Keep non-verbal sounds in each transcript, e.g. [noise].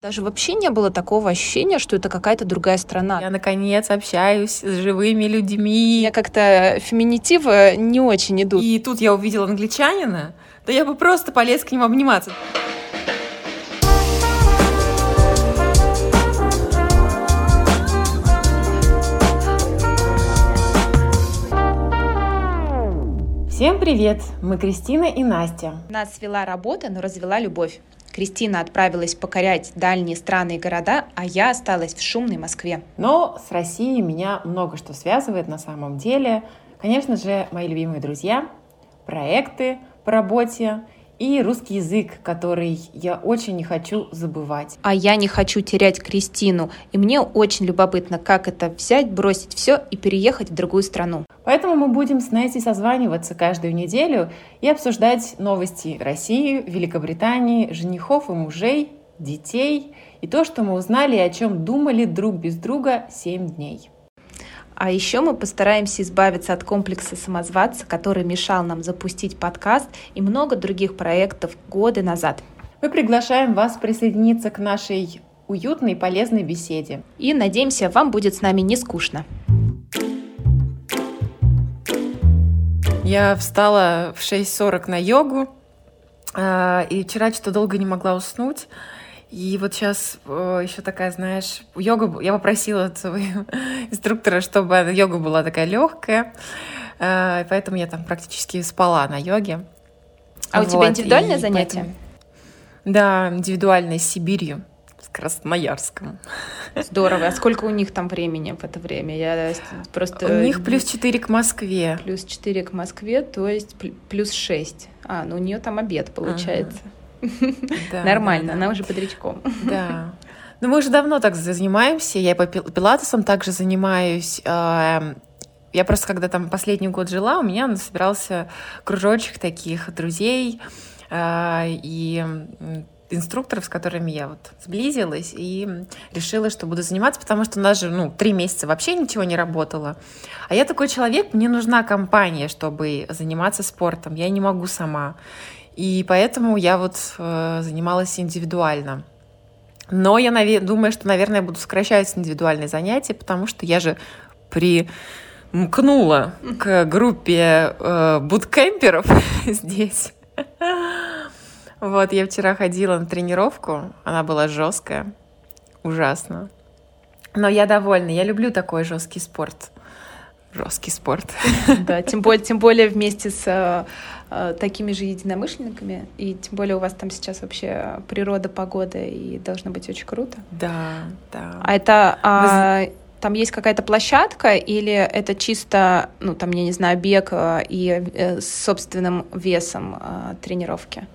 Даже вообще не было такого ощущения, что это какая-то другая страна. Я, наконец, общаюсь с живыми людьми. Я как-то феминитивы не очень идут. И тут я увидела англичанина, да я бы просто полез к нему обниматься. Всем привет! Мы Кристина и Настя. Нас свела работа, но развела любовь. Кристина отправилась покорять дальние страны и города, а я осталась в шумной Москве. Но с Россией меня много что связывает на самом деле. Конечно же, мои любимые друзья, проекты по работе и русский язык, который я очень не хочу забывать. А я не хочу терять Кристину, и мне очень любопытно, как это взять, бросить все и переехать в другую страну. Поэтому мы будем с Несси созваниваться каждую неделю и обсуждать новости России, Великобритании, женихов и мужей, детей и то, что мы узнали и о чем думали друг без друга 7 дней. А еще мы постараемся избавиться от комплекса самозванца, который мешал нам запустить подкаст и много других проектов годы назад. Мы приглашаем вас присоединиться к нашей уютной и полезной беседе. И надеемся, вам будет с нами не скучно. Я встала в 6.40 на йогу, а, и вчера что-то долго не могла уснуть. И вот сейчас э, еще такая, знаешь, йога, я попросила своего [laughs] инструктора, чтобы йога была такая легкая, э, поэтому я там практически спала на йоге. А вот, у тебя индивидуальное занятие? Поэтому... Да, индивидуальное с Сибирью, Красноярском. Здорово. А сколько у них там времени в это время? Я просто... У них плюс 4 к Москве. Плюс 4 к Москве, то есть плюс 6. А, ну у нее там обед получается. [laughs] Ага. Нормально, она уже бодрячком. Да. Ну, мы уже давно так занимаемся. Я по пилатесам также занимаюсь. Эм, я просто, когда там последний год жила, у меня собирался кружочек таких друзей э, и инструкторов, с которыми я вот сблизилась и решила, что буду заниматься, потому что у нас же, ну, три месяца вообще ничего не работало. А я такой человек, мне нужна компания, чтобы заниматься спортом. Я не могу сама. И поэтому я вот э, занималась индивидуально. Но я наве- думаю, что, наверное, буду сокращать индивидуальные занятия, потому что я же примкнула к группе э, буткемперов [laughs] здесь. Вот, я вчера ходила на тренировку, она была жесткая, ужасно. Но я довольна, я люблю такой жесткий спорт. Жесткий спорт. Да, тем более, тем более вместе с э, Э, такими же единомышленниками, и тем более у вас там сейчас вообще природа, погода, и должно быть очень круто. Да, да. А это... А, Вы... Там есть какая-то площадка или это чисто, ну, там, я не знаю, бег э, и э, с собственным весом тренировки?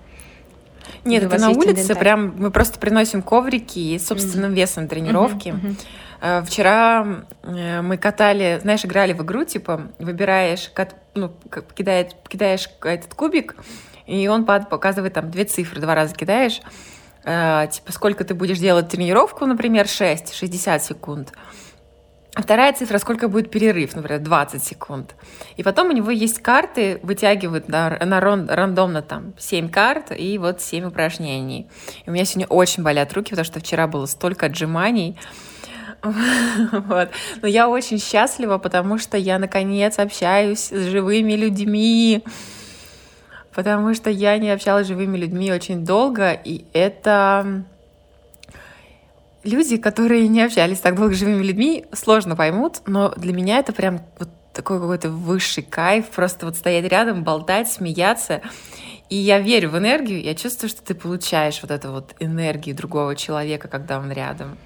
Нет, это на улице, инвентарь? прям мы просто приносим коврики и собственным mm-hmm. весом тренировки. Mm-hmm. Э, вчера э, мы катали, знаешь, играли в игру, типа, выбираешь, ну, кидаешь, кидаешь этот кубик, и он показывает там две цифры, два раза кидаешь, э, типа, сколько ты будешь делать тренировку, например, 6, 60 секунд. А вторая цифра, сколько будет перерыв, например, 20 секунд. И потом у него есть карты, вытягивают на, на ран, рандомно там 7 карт и вот 7 упражнений. И у меня сегодня очень болят руки, потому что вчера было столько отжиманий. [laughs] Вот. Но я очень счастлива, потому что я наконец общаюсь с живыми людьми. Потому что я не общалась с живыми людьми очень долго, и это люди, которые не общались так долго с живыми людьми, сложно поймут, но для меня это прям вот такой какой-то высший кайф, просто вот стоять рядом, болтать, смеяться. И я верю в энергию, я чувствую, что ты получаешь вот эту вот энергию другого человека, когда он рядом.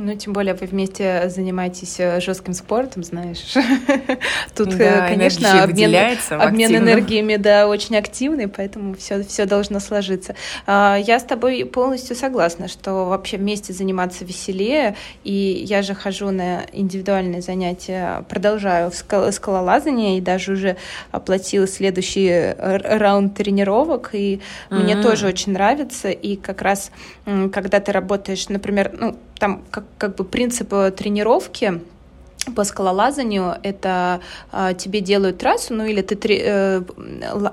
Ну, тем более вы вместе занимаетесь э, жестким спортом, знаешь. [laughs] Тут, э, да, конечно, обмен, обмен энергиями, да, очень активный, поэтому все, все должно сложиться. А, я с тобой полностью согласна, что вообще вместе заниматься веселее, и я же хожу на индивидуальные занятия, продолжаю в скалолазание, и даже уже оплатила следующий раунд тренировок, и mm-hmm. мне тоже очень нравится, и как раз, когда ты работаешь, например, ну, там как, как бы принцип тренировки по скалолазанию это э, тебе делают трассу, ну или ты э,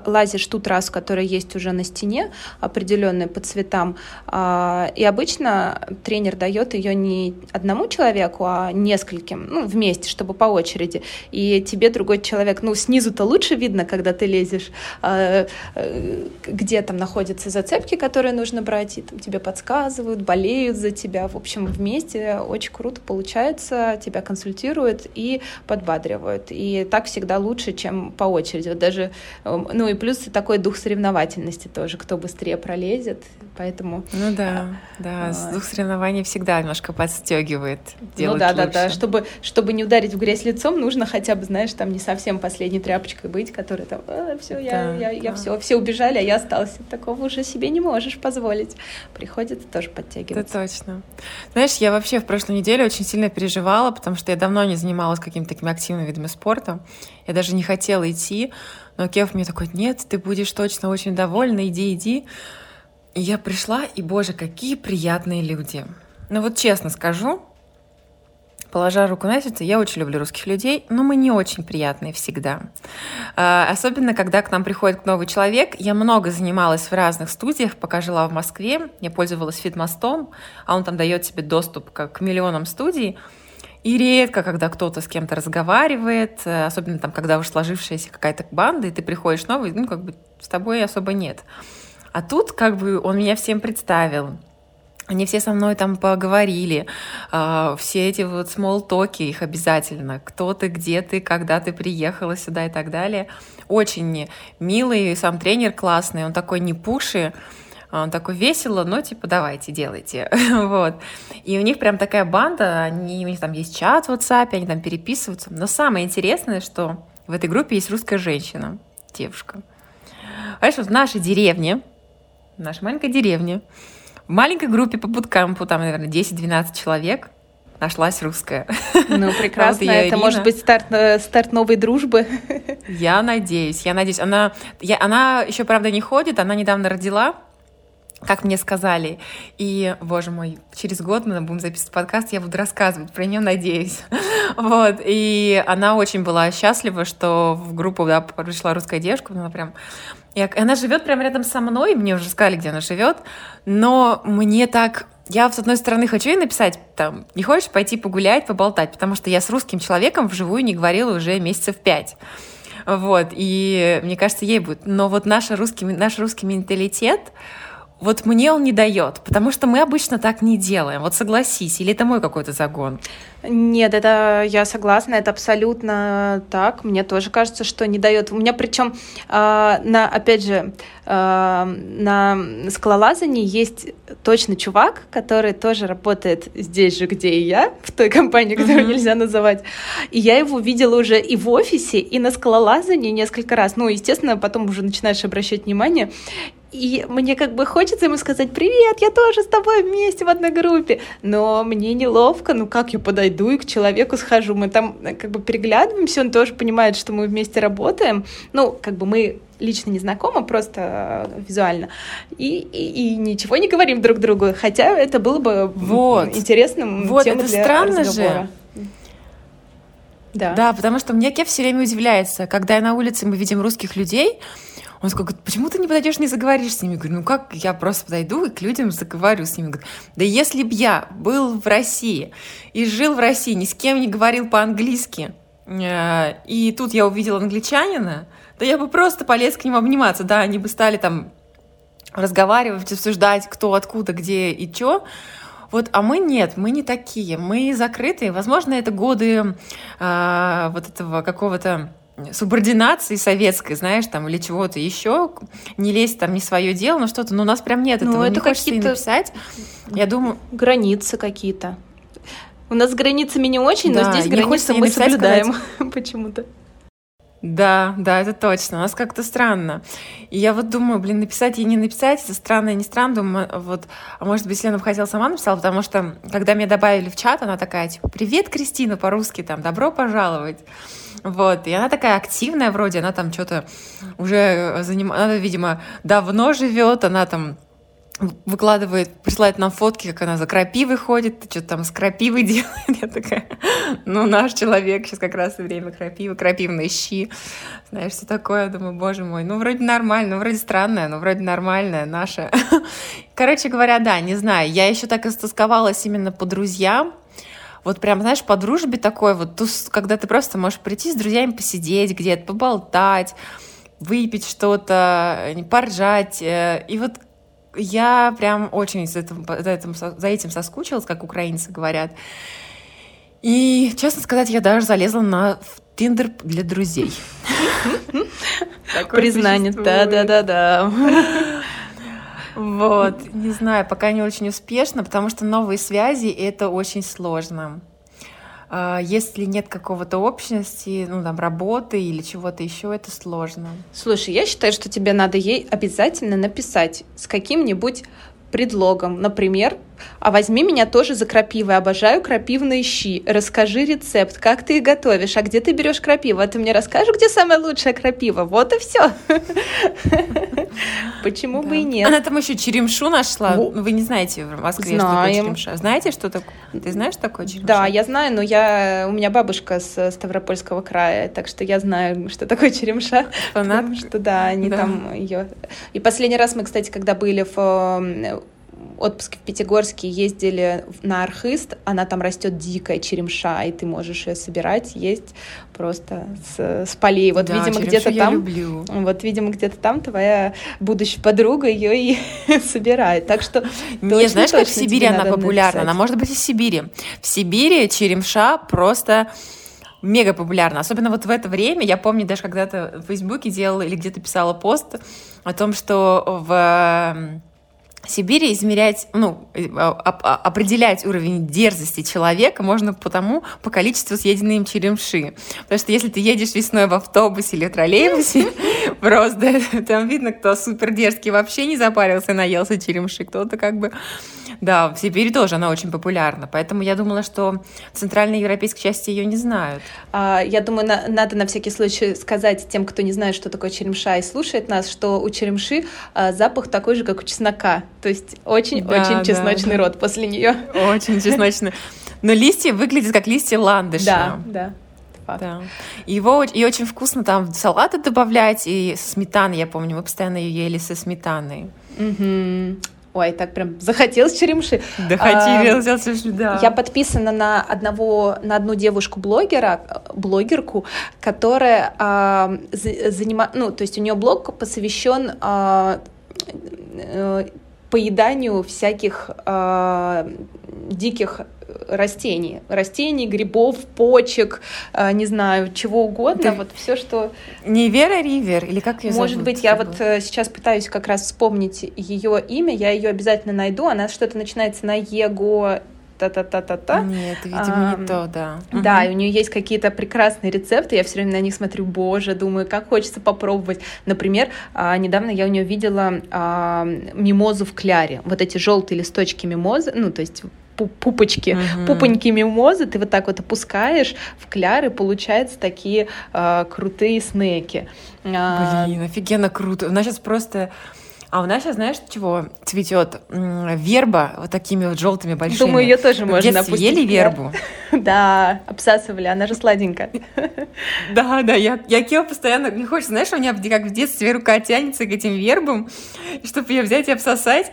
лазишь ту трассу, которая есть уже на стене, определенная по цветам. Э, и обычно тренер дает ее не одному человеку, а нескольким, ну, вместе, чтобы по очереди. И тебе другой человек, ну, снизу-то лучше видно, когда ты лезешь, э, э, где там находятся зацепки, которые нужно брать, и там тебе подсказывают, болеют за тебя. В общем, вместе очень круто получается, тебя консультируют мотивируют и подбадривают. И так всегда лучше, чем по очереди. Вот даже, эм, ну и плюс такой дух соревновательности тоже, кто быстрее пролезет, поэтому... Ну да, да, а, дух соревнований всегда немножко подстегивает. Ну да, лучше. да, да, чтобы, чтобы не ударить в грязь лицом, нужно хотя бы, знаешь, там не совсем последней тряпочкой быть, которая там, а, все, я, да, я, я да. все, все убежали, а я остался. Такого уже себе не можешь позволить. Приходится тоже подтягиваться. Это точно. Знаешь, я вообще в прошлой неделе очень сильно переживала, потому что я давно не занималась какими-то такими активными видами спорта. Я даже не хотела идти, но Кев мне такой, нет, ты будешь точно очень довольна, иди, иди. И я пришла, и, боже, какие приятные люди. Ну вот честно скажу, положа руку на сердце, я очень люблю русских людей, но мы не очень приятные всегда. А, особенно, когда к нам приходит новый человек. Я много занималась в разных студиях, пока жила в Москве. Я пользовалась фитмостом, а он там дает тебе доступ к миллионам студий. И редко, когда кто-то с кем-то разговаривает, э, особенно там, когда уж сложившаяся какая-то банда, и ты приходишь новый, ну, как бы с тобой особо нет. А тут, как бы, он меня всем представил. Они все со мной там поговорили, э, все эти вот смолтоки, их обязательно, кто ты, где ты, когда ты приехала сюда и так далее. Очень милый, сам тренер классный, он такой не пуши, а он такой весело, но типа давайте, делайте. [laughs] вот. И у них прям такая банда, они, у них там есть чат в WhatsApp, они там переписываются. Но самое интересное, что в этой группе есть русская женщина, девушка. Понимаешь, вот в нашей деревне, в нашей маленькой деревне, в маленькой группе по буткампу, там, наверное, 10-12 человек, нашлась русская. Ну, [laughs] прекрасно. вот Это Ирина. может быть старт, э, старт новой дружбы. [laughs] Я надеюсь, я надеюсь. Она, я, она еще, правда, не ходит, она недавно родила, как мне сказали. И, боже мой, через год мы будем записывать подкаст, я буду рассказывать про нее, надеюсь. [laughs] вот. И она очень была счастлива, что в группу да, пришла русская девушка, она прям и она живет прямо рядом со мной, мне уже сказали, где она живет, но мне так я, с одной стороны, хочу ей написать, там, не хочешь пойти погулять, поболтать, потому что я с русским человеком вживую не говорила уже месяцев пять. Вот, и мне кажется, ей будет. Но вот наш русский, наш русский менталитет, вот мне он не дает, потому что мы обычно так не делаем. Вот согласись, или это мой какой-то загон? Нет, это я согласна, это абсолютно так. Мне тоже кажется, что не дает. У меня причем э, на, опять же, э, на скалолазании есть точно чувак, который тоже работает здесь же, где и я, в той компании, которую mm-hmm. нельзя называть. И я его видела уже и в офисе, и на скалолазании несколько раз. Ну, естественно, потом уже начинаешь обращать внимание. И мне как бы хочется ему сказать «Привет, я тоже с тобой вместе в одной группе». Но мне неловко, ну как я подойду и к человеку схожу? Мы там э, как бы переглядываемся, он тоже понимает, что мы вместе работаем. Ну, как бы мы лично не знакомы, просто э, визуально. И, и, и ничего не говорим друг другу, хотя это было бы вот. интересным вот, темой это для странно разговора. Же. Да. да, потому что мне Кев все время удивляется, когда на улице мы видим русских людей, он такой говорит, почему ты не подойдешь, не заговоришь с ними? Я говорю, ну как, я просто подойду и к людям заговорю с ними. Говорит, да если б я был в России и жил в России, ни с кем не говорил по-английски, э, и тут я увидел англичанина, да я бы просто полез к ним обниматься. Да, они бы стали там разговаривать, обсуждать, кто, откуда, где и что. Вот, а мы нет, мы не такие, мы закрытые. Возможно, это годы э, вот этого какого-то субординации советской, знаешь, там, или чего-то еще, не лезть там не свое дело, но что-то, но у нас прям нет ну, этого, это не хочется и написать. Я думаю... Границы какие-то. У нас с границами не очень, да, но здесь границы мы соблюдаем [laughs] почему-то. Да, да, это точно. У нас как-то странно. И я вот думаю, блин, написать и не написать, это странно и не странно. Думаю, вот, а может быть, Лена бы хотела сама написала, потому что, когда меня добавили в чат, она такая, типа, привет, Кристина, по-русски, там, добро пожаловать. Вот, и она такая активная вроде, она там что-то уже занимает, она, видимо, давно живет, она там выкладывает, присылает нам фотки, как она за крапивой ходит, что-то там с крапивой [laughs] делает. Я такая, ну, наш человек, сейчас как раз время крапивы, крапивные щи, знаешь, все такое. Думаю, боже мой, ну, вроде нормально, ну, вроде странное, но вроде нормальное, наше. [laughs] Короче говоря, да, не знаю, я еще так истосковалась именно по друзьям, вот прям, знаешь, по дружбе такой вот, когда ты просто можешь прийти с друзьями посидеть где-то, поболтать, выпить что-то, поржать. Э, и вот я прям очень за этим, за этим, за этим соскучилась, как украинцы говорят. И, честно сказать, я даже залезла на Тиндер для друзей. Признание, да-да-да-да. Вот, не знаю, пока не очень успешно, потому что новые связи — это очень сложно. А, если нет какого-то общности, ну, там, работы или чего-то еще, это сложно. Слушай, я считаю, что тебе надо ей обязательно написать с каким-нибудь предлогом. Например, а возьми меня тоже за крапивы. Обожаю крапивные щи. Расскажи рецепт, как ты их готовишь, а где ты берешь крапиву? А ты мне расскажешь, где самая лучшая крапива? Вот и все. [laughs] Почему бы и нет? Она там еще черемшу нашла. Вы не знаете в Москве, что такое черемша. Знаете, что такое? Ты знаешь такое черемша? Да, я знаю, но я у меня бабушка с Ставропольского края, так что я знаю, что такое черемша. Фанат? что да, они там ее. И последний раз мы, кстати, когда были в отпуске в Пятигорске ездили на Архист, она там растет дикая черемша, и ты можешь ее собирать, есть просто с, с полей. Вот, да, видимо, где-то там. Люблю. Вот, видимо, где-то там твоя будущая подруга ее и [laughs] собирает. Так что. Не, знаешь, как в Сибири она популярна? Она может быть из Сибири. В Сибири черемша просто мега популярна. Особенно вот в это время. Я помню, даже когда-то в Фейсбуке делала или где-то писала пост о том, что в Сибири измерять, ну, э, а, определять уровень дерзости человека можно потому, по количеству съеденной им черемши. Потому что если ты едешь весной в автобусе или троллейбусе, [laughs] просто [laughs] там видно, кто супер дерзкий вообще не запарился наелся черемши, кто-то как бы да, в Сибири тоже она очень популярна, поэтому я думала, что в центральной европейской части ее не знают. А, я думаю, на, надо на всякий случай сказать тем, кто не знает, что такое черемша и слушает нас, что у черемши а, запах такой же, как у чеснока, то есть очень-очень да, чесночный да, рот после нее. Очень чесночный. Но листья выглядят как листья ландыша. Да, да. Да. Его и очень вкусно там салаты добавлять и сметаны. Я помню, мы постоянно ее ели со сметаной. Угу. Ой, так прям захотелось черемши. Да хотелось, а, да. Я подписана на одного, на одну девушку-блогера, блогерку, которая а, занимает, ну, то есть у нее блог посвящен а, а, поеданию всяких а, диких растений, растений, грибов, почек, э, не знаю, чего угодно, Ты... вот все, что... Не Вера Ривер, или как ее Может быть, я вот э, сейчас пытаюсь как раз вспомнить ее имя, я ее обязательно найду, она что-то начинается на Его та-та-та-та-та. Нет, видимо, а, не то, да. Да, угу. и у нее есть какие-то прекрасные рецепты, я все время на них смотрю, боже, думаю, как хочется попробовать. Например, а, недавно я у нее видела а, мимозу в кляре, вот эти желтые листочки мимозы, ну, то есть пупочки, угу. пупоньки мимозы, ты вот так вот опускаешь в кляр, и получаются такие э, крутые снеки. А, Блин, офигенно круто. У нас сейчас просто... А у нас сейчас, знаешь, чего цветет? Верба вот такими вот желтыми большими. Думаю, ее тоже можно опустить. ели вербу? [laughs] Да, обсасывали, она же сладенькая. [laughs] Да, да, я, я Кео постоянно, не хочется, знаешь, у меня как в детстве рука тянется к этим вербам, чтобы ее взять и обсосать.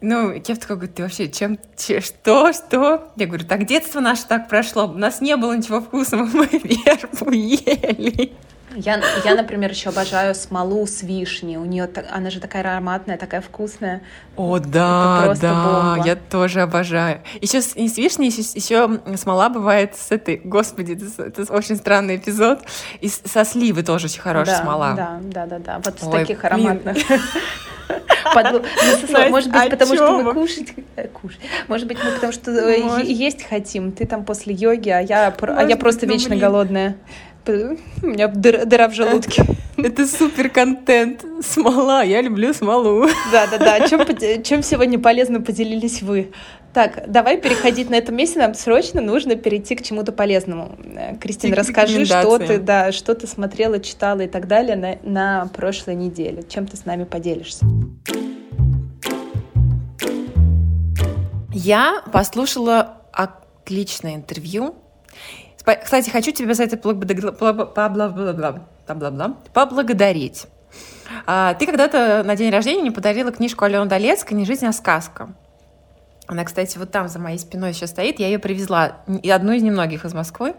Ну, Кев такой говорит, ты вообще чем, че, что, что? Я говорю, так детство наше так прошло, у нас не было ничего вкусного, мы вербу ели. Я, я, например, еще обожаю смолу с вишни. У нее она же такая ароматная, такая вкусная. О, да, да, бомба. я тоже обожаю. Еще с, и с вишней еще, еще смола бывает с этой, господи, это, это очень странный эпизод. И со сливы тоже очень хорошая да, смола. Да, да, да, да. Вот Ой, с таких ароматных. [laughs] Может быть, потому что мы кушать... Э, кушать. Может быть, мы потому что э, есть хотим. Ты там после йоги, а я а просто ну, вечно голодная. У меня дыра, дыра в желудке. Это супер контент. Смола. Я люблю смолу. Да, да, да. Чем, чем сегодня полезно поделились вы? Так, давай переходить на этом месте. Нам срочно нужно перейти к чему-то полезному. Э, Кристина, расскажи, что ты, да, что ты смотрела, читала и так далее на, на прошлой неделе. Чем ты с нами поделишься? Я послушала отличное интервью. Кстати, хочу тебя за это поблагодарить. А, ты когда-то на день рождения мне подарила книжку Алены Долецкой «Не жизнь, а сказка». Она, кстати, вот там за моей спиной сейчас стоит. Я ее привезла, одну из немногих из Москвы.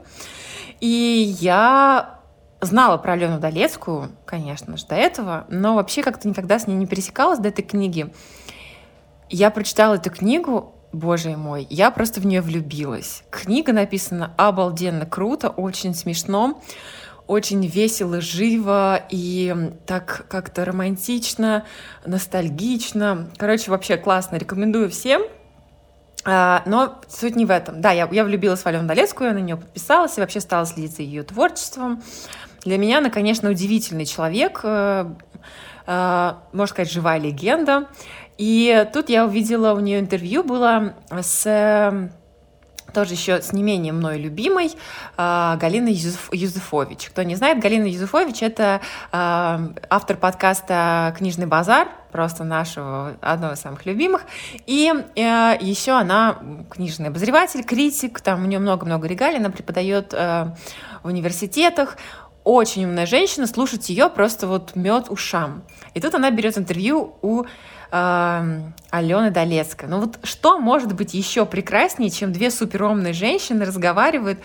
И я знала про Алену Долецкую, конечно же, до этого, но вообще как-то никогда с ней не пересекалась до этой книги. Я прочитала эту книгу, боже мой, я просто в нее влюбилась. Книга написана обалденно круто, очень смешно, очень весело, живо и так как-то романтично, ностальгично. Короче, вообще классно, рекомендую всем. А, но суть не в этом. Да, я, я влюбилась в Алену Долецкую, я на нее подписалась и вообще стала следить за ее творчеством. Для меня она, конечно, удивительный человек, э, э, можно сказать, живая легенда. И тут я увидела у нее интервью было с э, тоже еще с не менее мной любимой э, Галиной Юзеф, Юзефович. Кто не знает, Галина Юзефович — это э, автор подкаста «Книжный базар», просто нашего, одного из самых любимых. И э, еще она книжный обозреватель, критик, там у нее много-много регалий, она преподает э, в университетах, очень умная женщина, слушать ее просто вот мед ушам. И тут она берет интервью у Алены Долецкой. Ну вот что может быть еще прекраснее, чем две суперумные женщины разговаривают,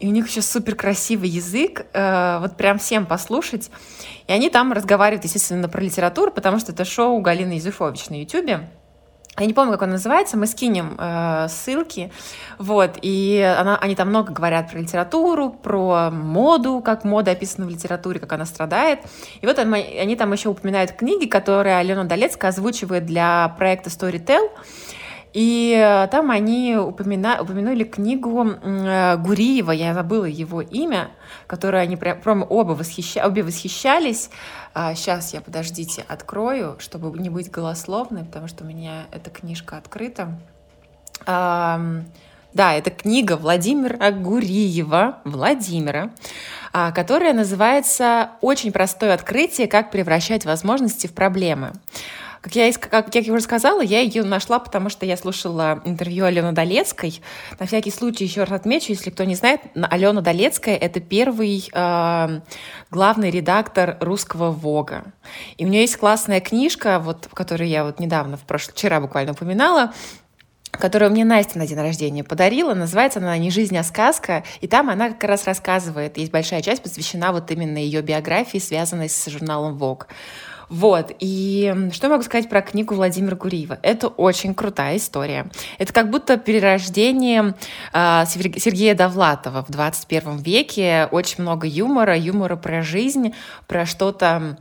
и у них еще супер красивый язык, э, вот прям всем послушать. И они там разговаривают, естественно, про литературу, потому что это шоу Галины Юзефович на Ютубе. Я не помню, как он называется, мы скинем э, ссылки. Вот, и она, они там много говорят про литературу, про моду, как мода описана в литературе, как она страдает. И вот они, они там еще упоминают книги, которые Алена Долецкая озвучивает для проекта Storytel. И э, там они упомина... упомянули книгу э, Гуриева, я забыла его имя, которое они прям оба восхища... обе восхищались. А сейчас я, подождите, открою, чтобы не быть голословной, потому что у меня эта книжка открыта. А, да, это книга Владимира Гуриева, Владимира, а, которая называется «Очень простое открытие. Как превращать возможности в проблемы». Как я, как я уже сказала, я ее нашла, потому что я слушала интервью Алены Долецкой. На всякий случай еще раз отмечу, если кто не знает, Алена Долецкая — это первый э, главный редактор русского Вога. И у нее есть классная книжка, вот, которую я вот недавно, в прошлом, вчера буквально упоминала, которую мне Настя на день рождения подарила. Называется она «Не жизнь, а сказка». И там она как раз рассказывает, есть большая часть посвящена вот именно ее биографии, связанной с журналом Vogue. Вот, и что могу сказать про книгу Владимира Гуриева? Это очень крутая история. Это как будто перерождение э, Сергея Довлатова в 21 веке. Очень много юмора, юмора про жизнь, про что-то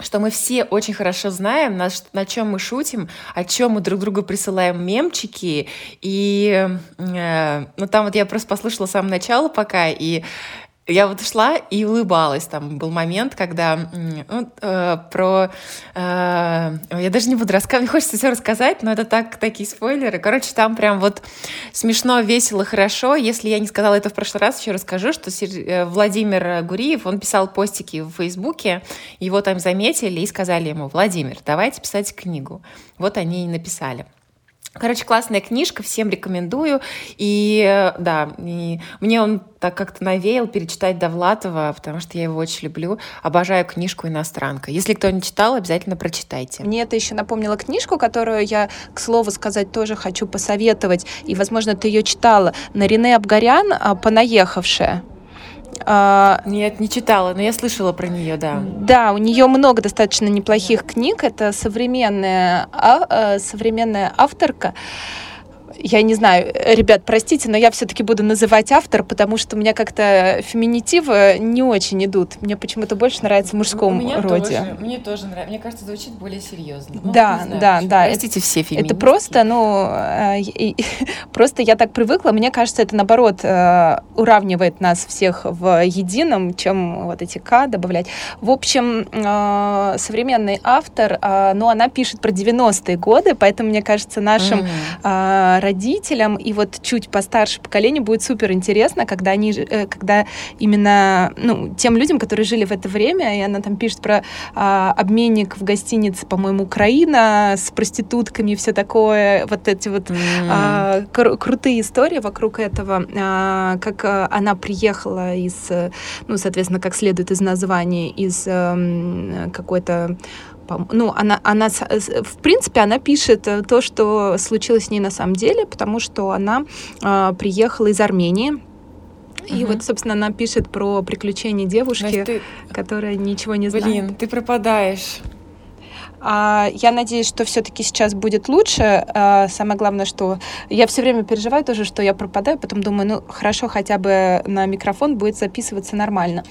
что мы все очень хорошо знаем, на, на чем мы шутим, о чем мы друг другу присылаем мемчики. И э, ну там вот я просто послушала с самого начала пока, и я вот шла и улыбалась. Там был момент, когда ну, э, про... Э, я даже не буду рассказывать, мне хочется все рассказать, но это так, такие спойлеры. Короче, там прям вот смешно, весело, хорошо. Если я не сказала это в прошлый раз, еще расскажу, что э, Владимир Гуриев, он писал постики в Фейсбуке, его там заметили и сказали ему, Владимир, давайте писать книгу. Вот они и написали. Короче, классная книжка, всем рекомендую. И э, да, и мне он так как-то навеял перечитать Довлатова, потому что я его очень люблю. Обожаю книжку «Иностранка». Если кто не читал, обязательно прочитайте. Мне это еще напомнило книжку, которую я, к слову сказать, тоже хочу посоветовать. И, возможно, ты ее читала. Нарине Абгарян «Понаехавшая». А, Нет, не читала, но я слышала про нее, да. Да, у нее много достаточно неплохих книг. Это современная, а, современная авторка я не знаю, ребят, простите, но я все-таки буду называть автор, потому что у меня как-то феминитивы не очень идут. Мне почему-то больше нравится в мужском мне роде. Тоже, мне тоже нравится. Мне кажется, звучит более серьезно. Ну, да, знаю, да, да. Простите все феминистки. Это просто, ну, э, [laughs] просто я так привыкла. Мне кажется, это наоборот э, уравнивает нас всех в едином, чем вот эти К добавлять. В общем, э, современный автор, но она пишет про 90-е годы, поэтому, мне кажется, нашим э, родителям, и вот чуть постарше поколению будет супер интересно, когда они, э, когда именно, ну, тем людям, которые жили в это время, и она там пишет про э, обменник в гостинице, по-моему, Украина с проститутками и все такое, вот эти вот mm. э, кру- крутые истории вокруг этого, э, как э, она приехала из, э, ну, соответственно, как следует из названия, из э, какой-то ну, она, она, в принципе, она пишет э, то, что случилось с ней на самом деле, потому что она э, приехала из Армении. И угу. вот, собственно, она пишет про приключения девушки, Значит, ты... которая ничего не знает. Блин, ты пропадаешь. А, я надеюсь, что все-таки сейчас будет лучше. А, самое главное, что я все время переживаю тоже, что я пропадаю, потом думаю, ну хорошо, хотя бы на микрофон будет записываться нормально.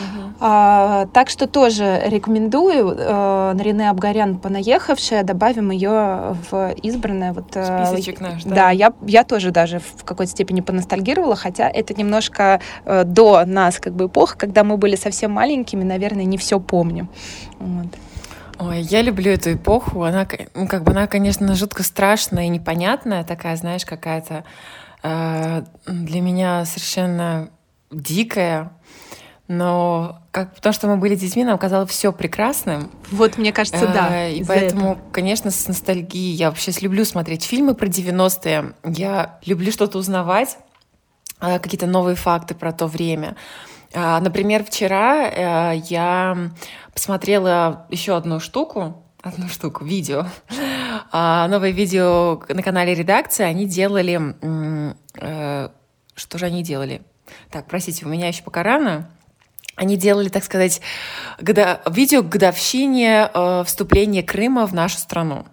Угу. А, так что тоже рекомендую а, Нарине Абгарян понаехавшая, добавим ее в избранное. Вот, Списочек наш, да? Да, я, я тоже даже в какой-то степени поностальгировала, хотя это немножко э, до нас как бы эпоха, когда мы были совсем маленькими, наверное, не все помню. Вот. Ой, я люблю эту эпоху. Она, ну, как бы, она, конечно, жутко страшная и непонятная, такая, знаешь, какая-то э, для меня совершенно дикая. Но как, потому что мы были детьми, нам казалось все прекрасным. Вот, мне кажется, да. Э, и поэтому, этого. конечно, с ностальгией я вообще люблю смотреть фильмы про 90-е. Я люблю что-то узнавать, э, какие-то новые факты про то время. А, например, вчера э, я посмотрела еще одну штуку, одну штуку, видео. А, новое видео на канале редакции. Они делали... Э, что же они делали? Так, простите, у меня еще пока рано. Они делали, так сказать, года, видео к годовщине э, вступления Крыма в нашу страну.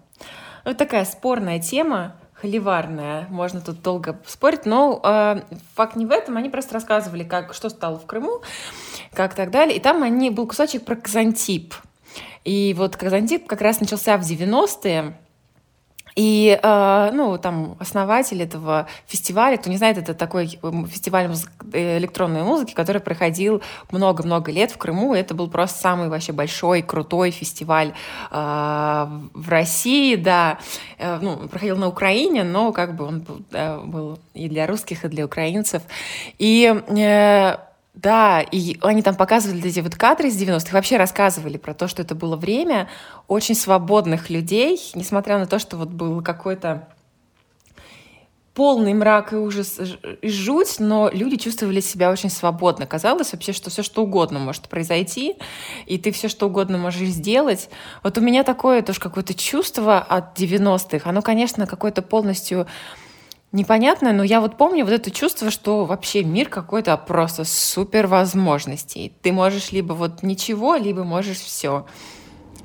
Вот такая спорная тема холиварная, можно тут долго спорить, но э, факт не в этом, они просто рассказывали, как, что стало в Крыму, как так далее, и там они, был кусочек про Казантип, и вот Казантип как раз начался в 90-е, и, э, ну, там, основатель этого фестиваля, кто не знает, это такой фестиваль э, электронной музыки, который проходил много-много лет в Крыму. Это был просто самый вообще большой, крутой фестиваль э, в России, да. Э, ну, проходил на Украине, но как бы он был, да, был и для русских, и для украинцев. И да, и они там показывали эти вот кадры из 90-х, вообще рассказывали про то, что это было время очень свободных людей, несмотря на то, что вот был какой-то полный мрак и ужас и жуть, но люди чувствовали себя очень свободно. Казалось вообще, что все что угодно может произойти, и ты все что угодно можешь сделать. Вот у меня такое тоже какое-то чувство от 90-х. Оно, конечно, какое-то полностью непонятное, но я вот помню вот это чувство, что вообще мир какой-то просто супер возможностей. Ты можешь либо вот ничего, либо можешь все.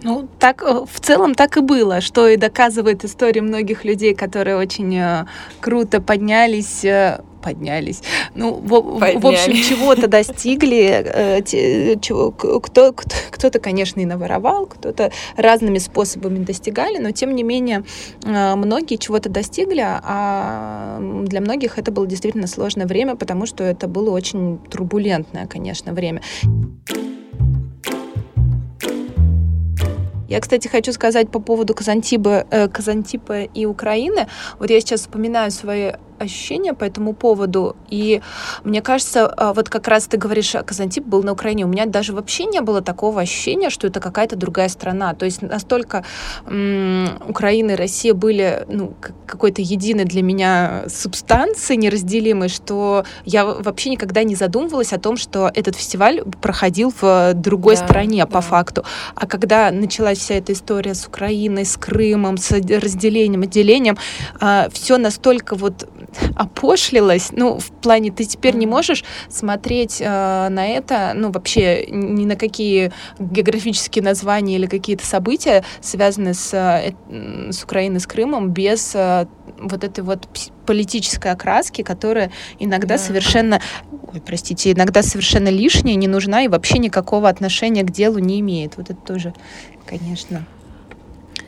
Ну, так э, в целом так и было, что и доказывает история многих людей, которые очень э, круто поднялись э, поднялись. Ну, в, в общем, чего-то достигли. Э, те, чего, кто, кто-то, конечно, и наворовал, кто-то разными способами достигали, но тем не менее э, многие чего-то достигли, а для многих это было действительно сложное время, потому что это было очень турбулентное, конечно, время. Я, кстати, хочу сказать по поводу Казантипа, э, Казантипа и Украины. Вот я сейчас вспоминаю свои ощущения по этому поводу. И мне кажется, а, вот как раз ты говоришь, а, Казантип был на Украине. У меня даже вообще не было такого ощущения, что это какая-то другая страна. То есть настолько м- Украина и Россия были ну, какой-то единой для меня субстанцией неразделимой, что я вообще никогда не задумывалась о том, что этот фестиваль проходил в другой да, стране по факту. А когда началась вся эта история с Украиной, с Крымом, с разделением, отделением, а, все настолько вот опошлилось. Ну, в плане, ты теперь не можешь смотреть э, на это, ну, вообще ни на какие географические названия или какие-то события, связанные с, э, с Украиной, с Крымом, без э, вот этой вот политической окраски, которая иногда да. совершенно, ой, простите, иногда совершенно лишняя, не нужна и вообще никакого отношения к делу не имеет. Вот это тоже, конечно.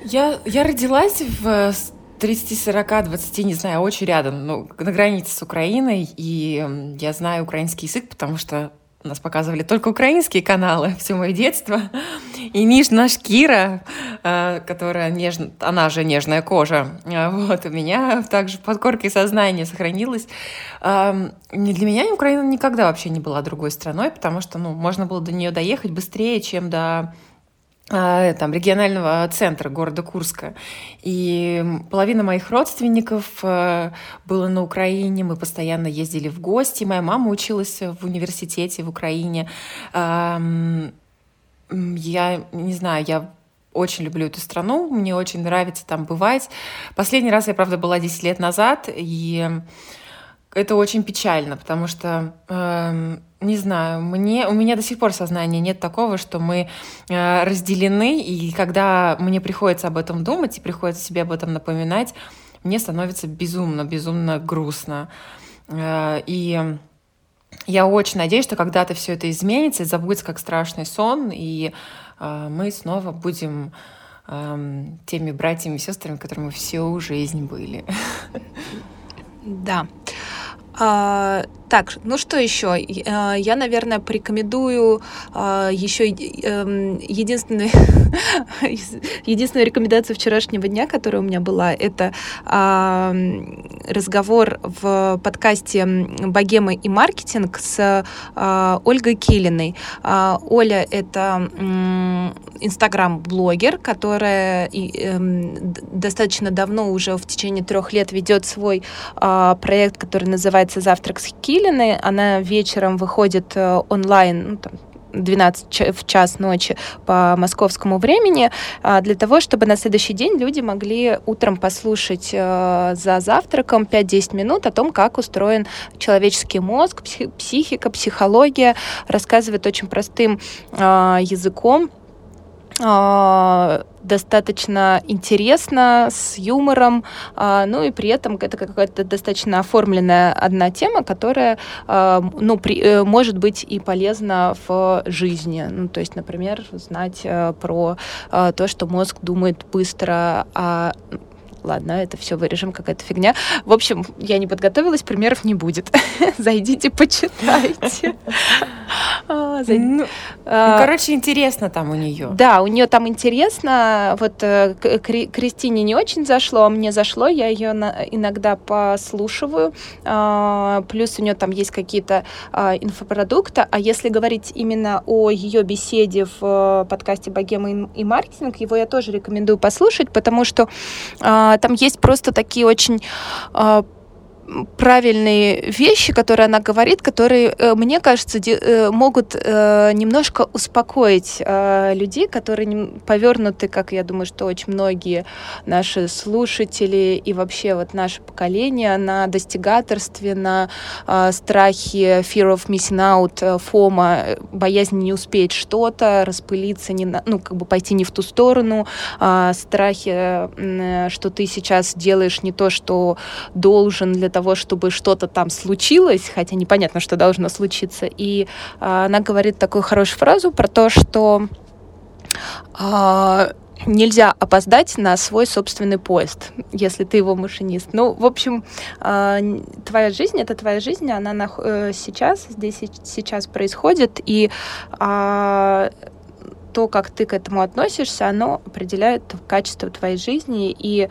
Я, я родилась в 30, 40, 20, не знаю, очень рядом, ну, на границе с Украиной, и я знаю украинский язык, потому что нас показывали только украинские каналы [laughs] все мое детство. И Ниж наш Кира, э, которая нежна, она же нежная кожа, э, вот, у меня также в подкорке сознания сохранилась. Для меня Украина никогда вообще не была другой страной, потому что, ну, можно было до нее доехать быстрее, чем до там, регионального центра города Курска. И половина моих родственников было на Украине, мы постоянно ездили в гости. Моя мама училась в университете в Украине. Я не знаю, я очень люблю эту страну, мне очень нравится там бывать. Последний раз я, правда, была 10 лет назад, и это очень печально, потому что, э, не знаю, мне, у меня до сих пор сознания нет такого, что мы э, разделены, и когда мне приходится об этом думать и приходится себе об этом напоминать, мне становится безумно, безумно грустно. Э, и я очень надеюсь, что когда-то все это изменится и забудется как страшный сон, и э, мы снова будем э, теми братьями и сестрами, которыми всю жизнь были. Да. А, так, ну что еще? А, я, наверное, порекомендую а, еще эм, единственную, [laughs] единственную рекомендацию вчерашнего дня, которая у меня была, это разговор в подкасте «Богема и маркетинг» с Ольгой Килиной. Оля — это инстаграм-блогер, которая эм, достаточно давно, уже в течение трех лет ведет свой проект, который называется «Завтрак с Килиной». Она вечером выходит э, онлайн, ну, там, 12 в час ночи по московскому времени, а, для того, чтобы на следующий день люди могли утром послушать э, за завтраком 5-10 минут о том, как устроен человеческий мозг, психика, психология, рассказывает очень простым а, языком а, достаточно интересно, с юмором, а, ну и при этом это какая-то достаточно оформленная одна тема, которая, а, ну, при, э, может быть и полезна в жизни. Ну, то есть, например, знать э, про то, что мозг думает быстро, а Ладно, это все вырежем, какая-то фигня. В общем, я не подготовилась, примеров не будет. [laughs] Зайдите, почитайте. А, ну, а, ну, короче, интересно там у нее. Да, у нее там интересно. Вот э, Кристине не очень зашло, а мне зашло. Я ее иногда послушиваю. А, плюс у нее там есть какие-то инфопродукты. А если говорить именно о ее беседе в э, подкасте «Богема и маркетинг», его я тоже рекомендую послушать, потому что а, там есть просто такие очень а, правильные вещи, которые она говорит, которые, э, мне кажется, э, могут э, немножко успокоить людей, которые повернуты, как я думаю, что очень многие наши слушатели и вообще вот наше поколение на достигаторстве, на страхе fear of missing out, фома, боязнь не успеть что-то, распылиться, не на, ну, как бы пойти не в ту сторону, страхе, что ты сейчас делаешь не то, что должен для того, того, чтобы что-то там случилось, хотя непонятно, что должно случиться. И э, она говорит такую хорошую фразу про то, что э, нельзя опоздать на свой собственный поезд, если ты его машинист. Ну, в общем, э, твоя жизнь — это твоя жизнь, она на, э, сейчас, здесь сейчас происходит, и то, как ты к этому относишься, оно определяет качество твоей жизни, и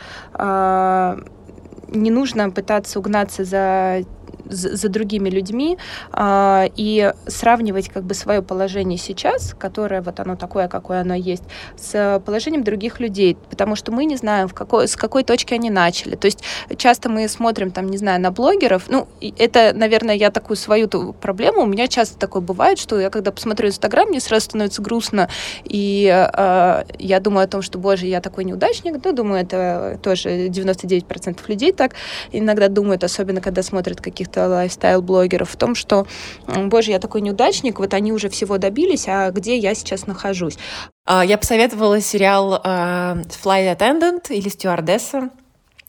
не нужно пытаться угнаться за за другими людьми э, и сравнивать как бы свое положение сейчас, которое вот оно такое, какое оно есть, с положением других людей, потому что мы не знаем, в какой, с какой точки они начали. То есть часто мы смотрим там, не знаю, на блогеров, ну, это, наверное, я такую свою проблему, у меня часто такое бывает, что я когда посмотрю Инстаграм, мне сразу становится грустно, и э, я думаю о том, что, боже, я такой неудачник, ну, думаю, это тоже 99% людей так иногда думают, особенно когда смотрят каких-то лайфстайл-блогеров в том, что, боже, я такой неудачник, вот они уже всего добились, а где я сейчас нахожусь? А, я посоветовала сериал uh, Flight Attendant или Стюардесса.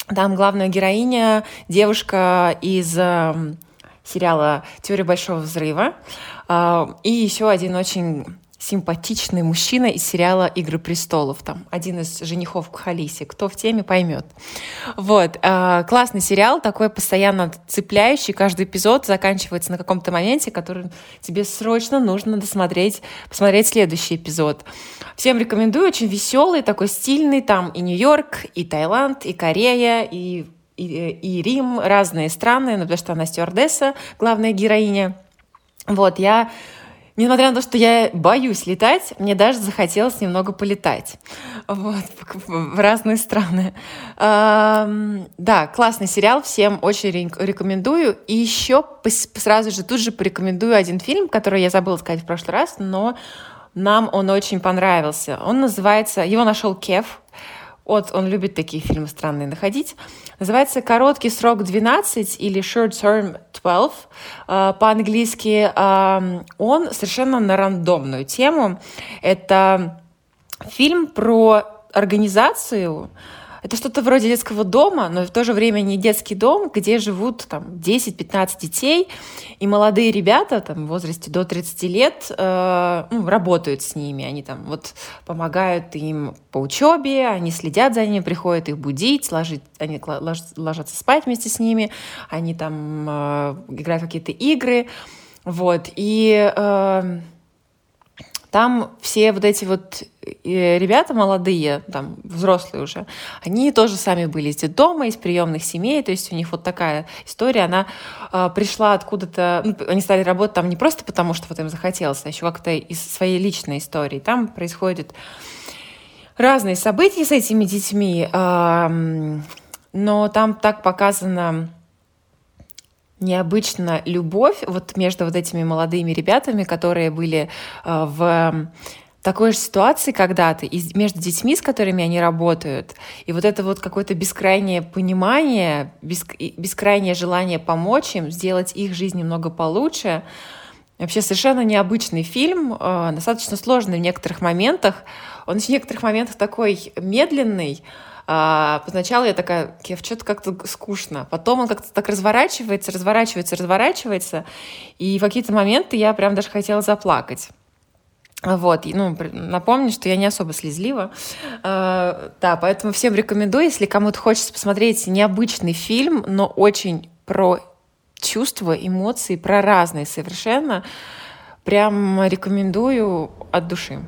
Там главная героиня девушка из сериала «Теория большого взрыва». Uh, и еще один очень симпатичный мужчина из сериала «Игры престолов». Там один из женихов Кхалиси. Кто в теме, поймет. Вот. Э, классный сериал, такой постоянно цепляющий. Каждый эпизод заканчивается на каком-то моменте, который тебе срочно нужно досмотреть, посмотреть следующий эпизод. Всем рекомендую. Очень веселый, такой стильный. Там и Нью-Йорк, и Таиланд, и Корея, и, и, и Рим. Разные страны, ну, потому что она стюардесса, главная героиня. Вот, я Несмотря на то, что я боюсь летать, мне даже захотелось немного полетать вот, в разные страны. Да, классный сериал, всем очень рекомендую. И еще сразу же тут же порекомендую один фильм, который я забыла сказать в прошлый раз, но нам он очень понравился. Он называется, его нашел Кев, вот он любит такие фильмы странные находить. Называется «Короткий срок 12» или «Short Term 12» э, по-английски. Э, он совершенно на рандомную тему. Это фильм про организацию, это что-то вроде детского дома, но в то же время не детский дом, где живут там 10-15 детей, и молодые ребята там, в возрасте до 30 лет э, ну, работают с ними. Они там вот помогают им по учебе, они следят за ними, приходят их будить, ложить, они ложатся спать вместе с ними, они там э, играют какие-то игры. Вот. И э, там все вот эти вот э, ребята молодые, там, взрослые уже, они тоже сами были из детдома, из приемных семей, то есть у них вот такая история, она э, пришла откуда-то, ну, они стали работать там не просто потому, что вот им захотелось, а еще как-то из своей личной истории. Там происходят разные события с этими детьми, но там так показано необычно любовь вот между вот этими молодыми ребятами, которые были э, в такой же ситуации когда-то, и между детьми, с которыми они работают, и вот это вот какое-то бескрайнее понимание, бескрайнее желание помочь им, сделать их жизнь немного получше. Вообще совершенно необычный фильм, э, достаточно сложный в некоторых моментах. Он в некоторых моментах такой медленный, а, поначалу я такая, Кев, что-то как-то скучно. Потом он как-то так разворачивается, разворачивается, разворачивается. И в какие-то моменты я прям даже хотела заплакать. Вот, ну, напомню, что я не особо слезлива. Uh, да, поэтому всем рекомендую, если кому-то хочется посмотреть необычный фильм, но очень про чувства, эмоции, про разные совершенно, прям рекомендую от души.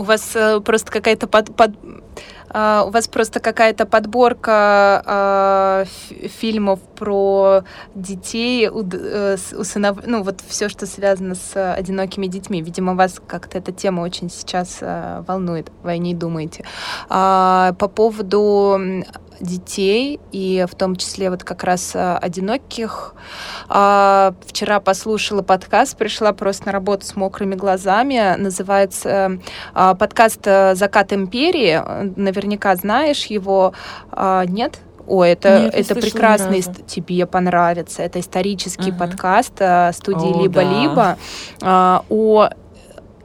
Uh, у вас э, просто какая-то под, под, Uh, у вас просто какая-то подборка uh, фильмов про детей, у, uh, у сынов, ну вот все, что связано с одинокими детьми. Видимо, вас как-то эта тема очень сейчас волнует, вы о ней думаете. По поводу детей, и в том числе вот как раз э, одиноких. А, вчера послушала подкаст, пришла просто на работу с мокрыми глазами. Называется а, подкаст э, «Закат империи». Наверняка знаешь его. А, нет? Ой, это, Нет, это прекрасный, тебе понравится. Это исторический uh-huh. подкаст э, студии «Либо-либо» да. о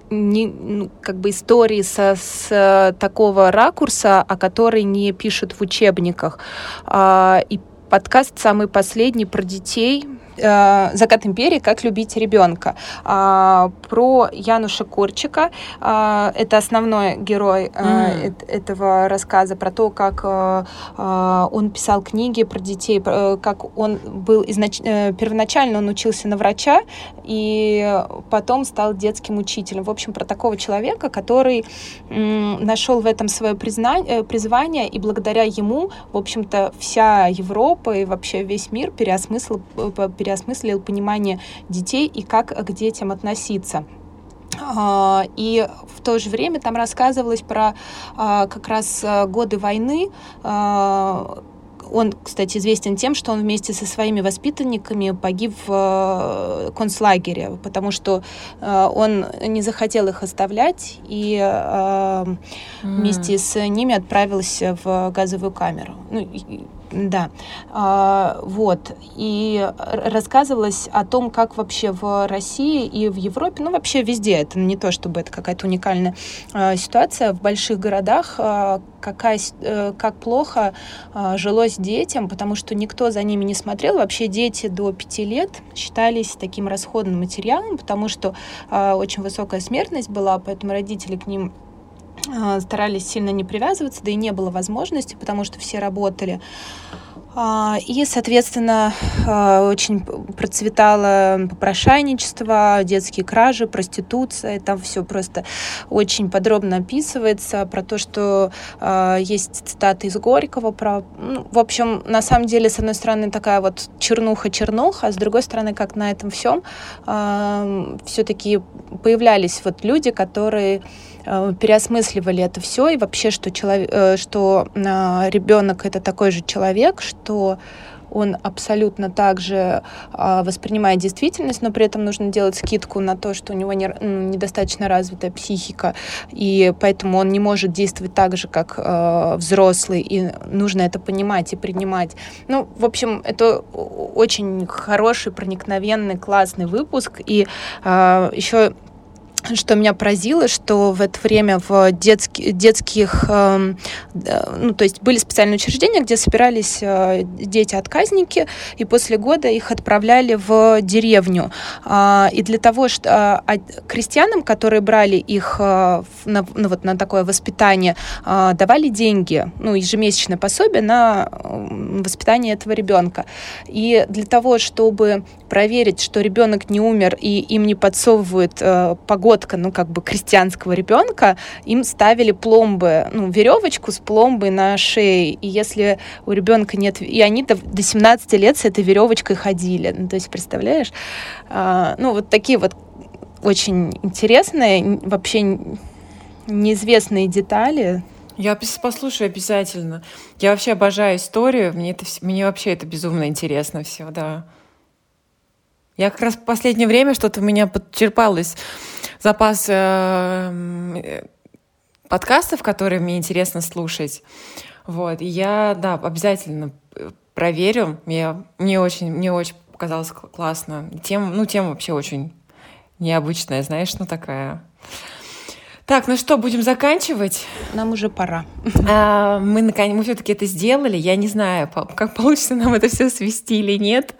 не, ну, как бы истории со, с такого ракурса, о которой не пишут в учебниках. А, и подкаст самый последний про детей, э, «Закат империи. Как любить ребенка». Э, про Януша Корчика. Э, это основной герой э, mm. этого рассказа, про то, как э, э, он писал книги про детей, э, как он был изнач... э, первоначально он учился на врача, и потом стал детским учителем. В общем, про такого человека, который э, нашел в этом свое признание, э, призвание, и благодаря ему, в общем-то, вся Европа и вообще весь мир переосмыслил, э, переосмыслил понимание детей и как к детям относиться. А, и в то же время там рассказывалось про а, как раз э, годы войны, а, он, кстати, известен тем, что он вместе со своими воспитанниками погиб в э, концлагере, потому что э, он не захотел их оставлять и вместе с ними отправился в газовую камеру. Ну, Да, а, вот. И рассказывалось о том, как вообще в России и в Европе, ну вообще везде, это не то, чтобы это какая-то уникальная а, ситуация, в больших городах а, какая, э, как плохо жилось детям, потому что никто за ними не смотрел. Вообще дети до пяти лет считались таким расходным материалом, потому что очень высокая смертность была, поэтому родители к ним старались сильно не привязываться, да и не было возможности, потому что все работали. А, и, соответственно, а, очень процветало попрошайничество, детские кражи, проституция. Там все просто очень подробно описывается про то, что есть цитаты из Горького. Про, ну, в общем, на самом деле, с одной стороны, такая вот чернуха-чернуха, а с другой стороны, как на этом всем все-таки появлялись вот люди, которые переосмысливали это все и вообще, что, человек, э, что а, ребенок это такой же человек, что он абсолютно также а, воспринимает действительность, но при этом нужно делать скидку на то, что у него не, недостаточно развитая психика, и поэтому он не может действовать так же, как взрослый, и нужно это понимать и принимать. Ну, в общем, это очень хороший, проникновенный, классный выпуск, и а, еще что меня поразило, что в это время в детски, детских, э, ну, то есть были специальные учреждения, где собирались э, дети-отказники, и после года их отправляли в деревню. Э, и для того, что э, крестьянам, которые брали их э, на, ну, вот, на такое воспитание, э, давали деньги, ну, ежемесячное пособие на воспитание этого ребенка. И для того, чтобы проверить, что ребенок не умер и им не подсовывают э, погодка, ну как бы крестьянского ребенка, им ставили пломбы, ну веревочку с пломбой на шее. И если у ребенка нет, и они до, до 17 лет с этой веревочкой ходили. Ну, то есть представляешь, э, ну вот такие вот очень интересные, вообще неизвестные детали. Я послушаю обязательно. Я вообще обожаю историю. Мне, это, мне вообще это безумно интересно все, да. Я как раз в последнее время что-то у меня подчерпалось запас э, подкастов, которые мне интересно слушать. Вот, и я, да, обязательно проверю. Мне, мне очень, мне очень показалось классно. Тема, ну, тема вообще очень необычная, знаешь, ну такая так, ну что, будем заканчивать? Нам уже пора. [laughs] А, мы, наконец, мы все-таки это сделали. Я не знаю, как получится нам это все свести или нет.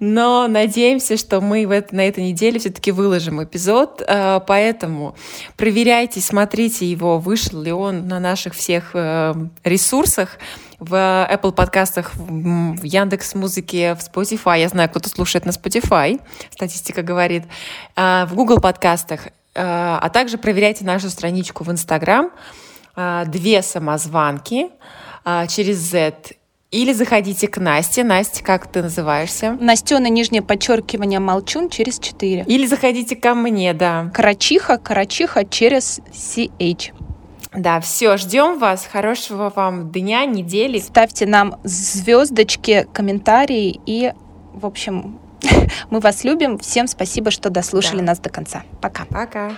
Но надеемся, что мы в это, на этой неделе все-таки выложим эпизод. А, поэтому проверяйте, смотрите его, вышел ли он на наших всех э, ресурсах в Apple подкастах, в Яндекс Музыке, в Spotify. Я знаю, кто-то слушает на Spotify, статистика говорит. А, в Google подкастах а также проверяйте нашу страничку в Инстаграм э, «Две самозванки» э, через Z или заходите к Насте. Настя, как ты называешься? Настена, нижнее подчеркивание, молчун через 4. Или заходите ко мне, да. Карачиха, Карачиха через CH. Да, все, ждем вас. Хорошего вам дня, недели. Ставьте нам звездочки, комментарии и, в общем, [laughs] Мы вас любим. Всем спасибо, что дослушали да. нас до конца. Пока. Пока.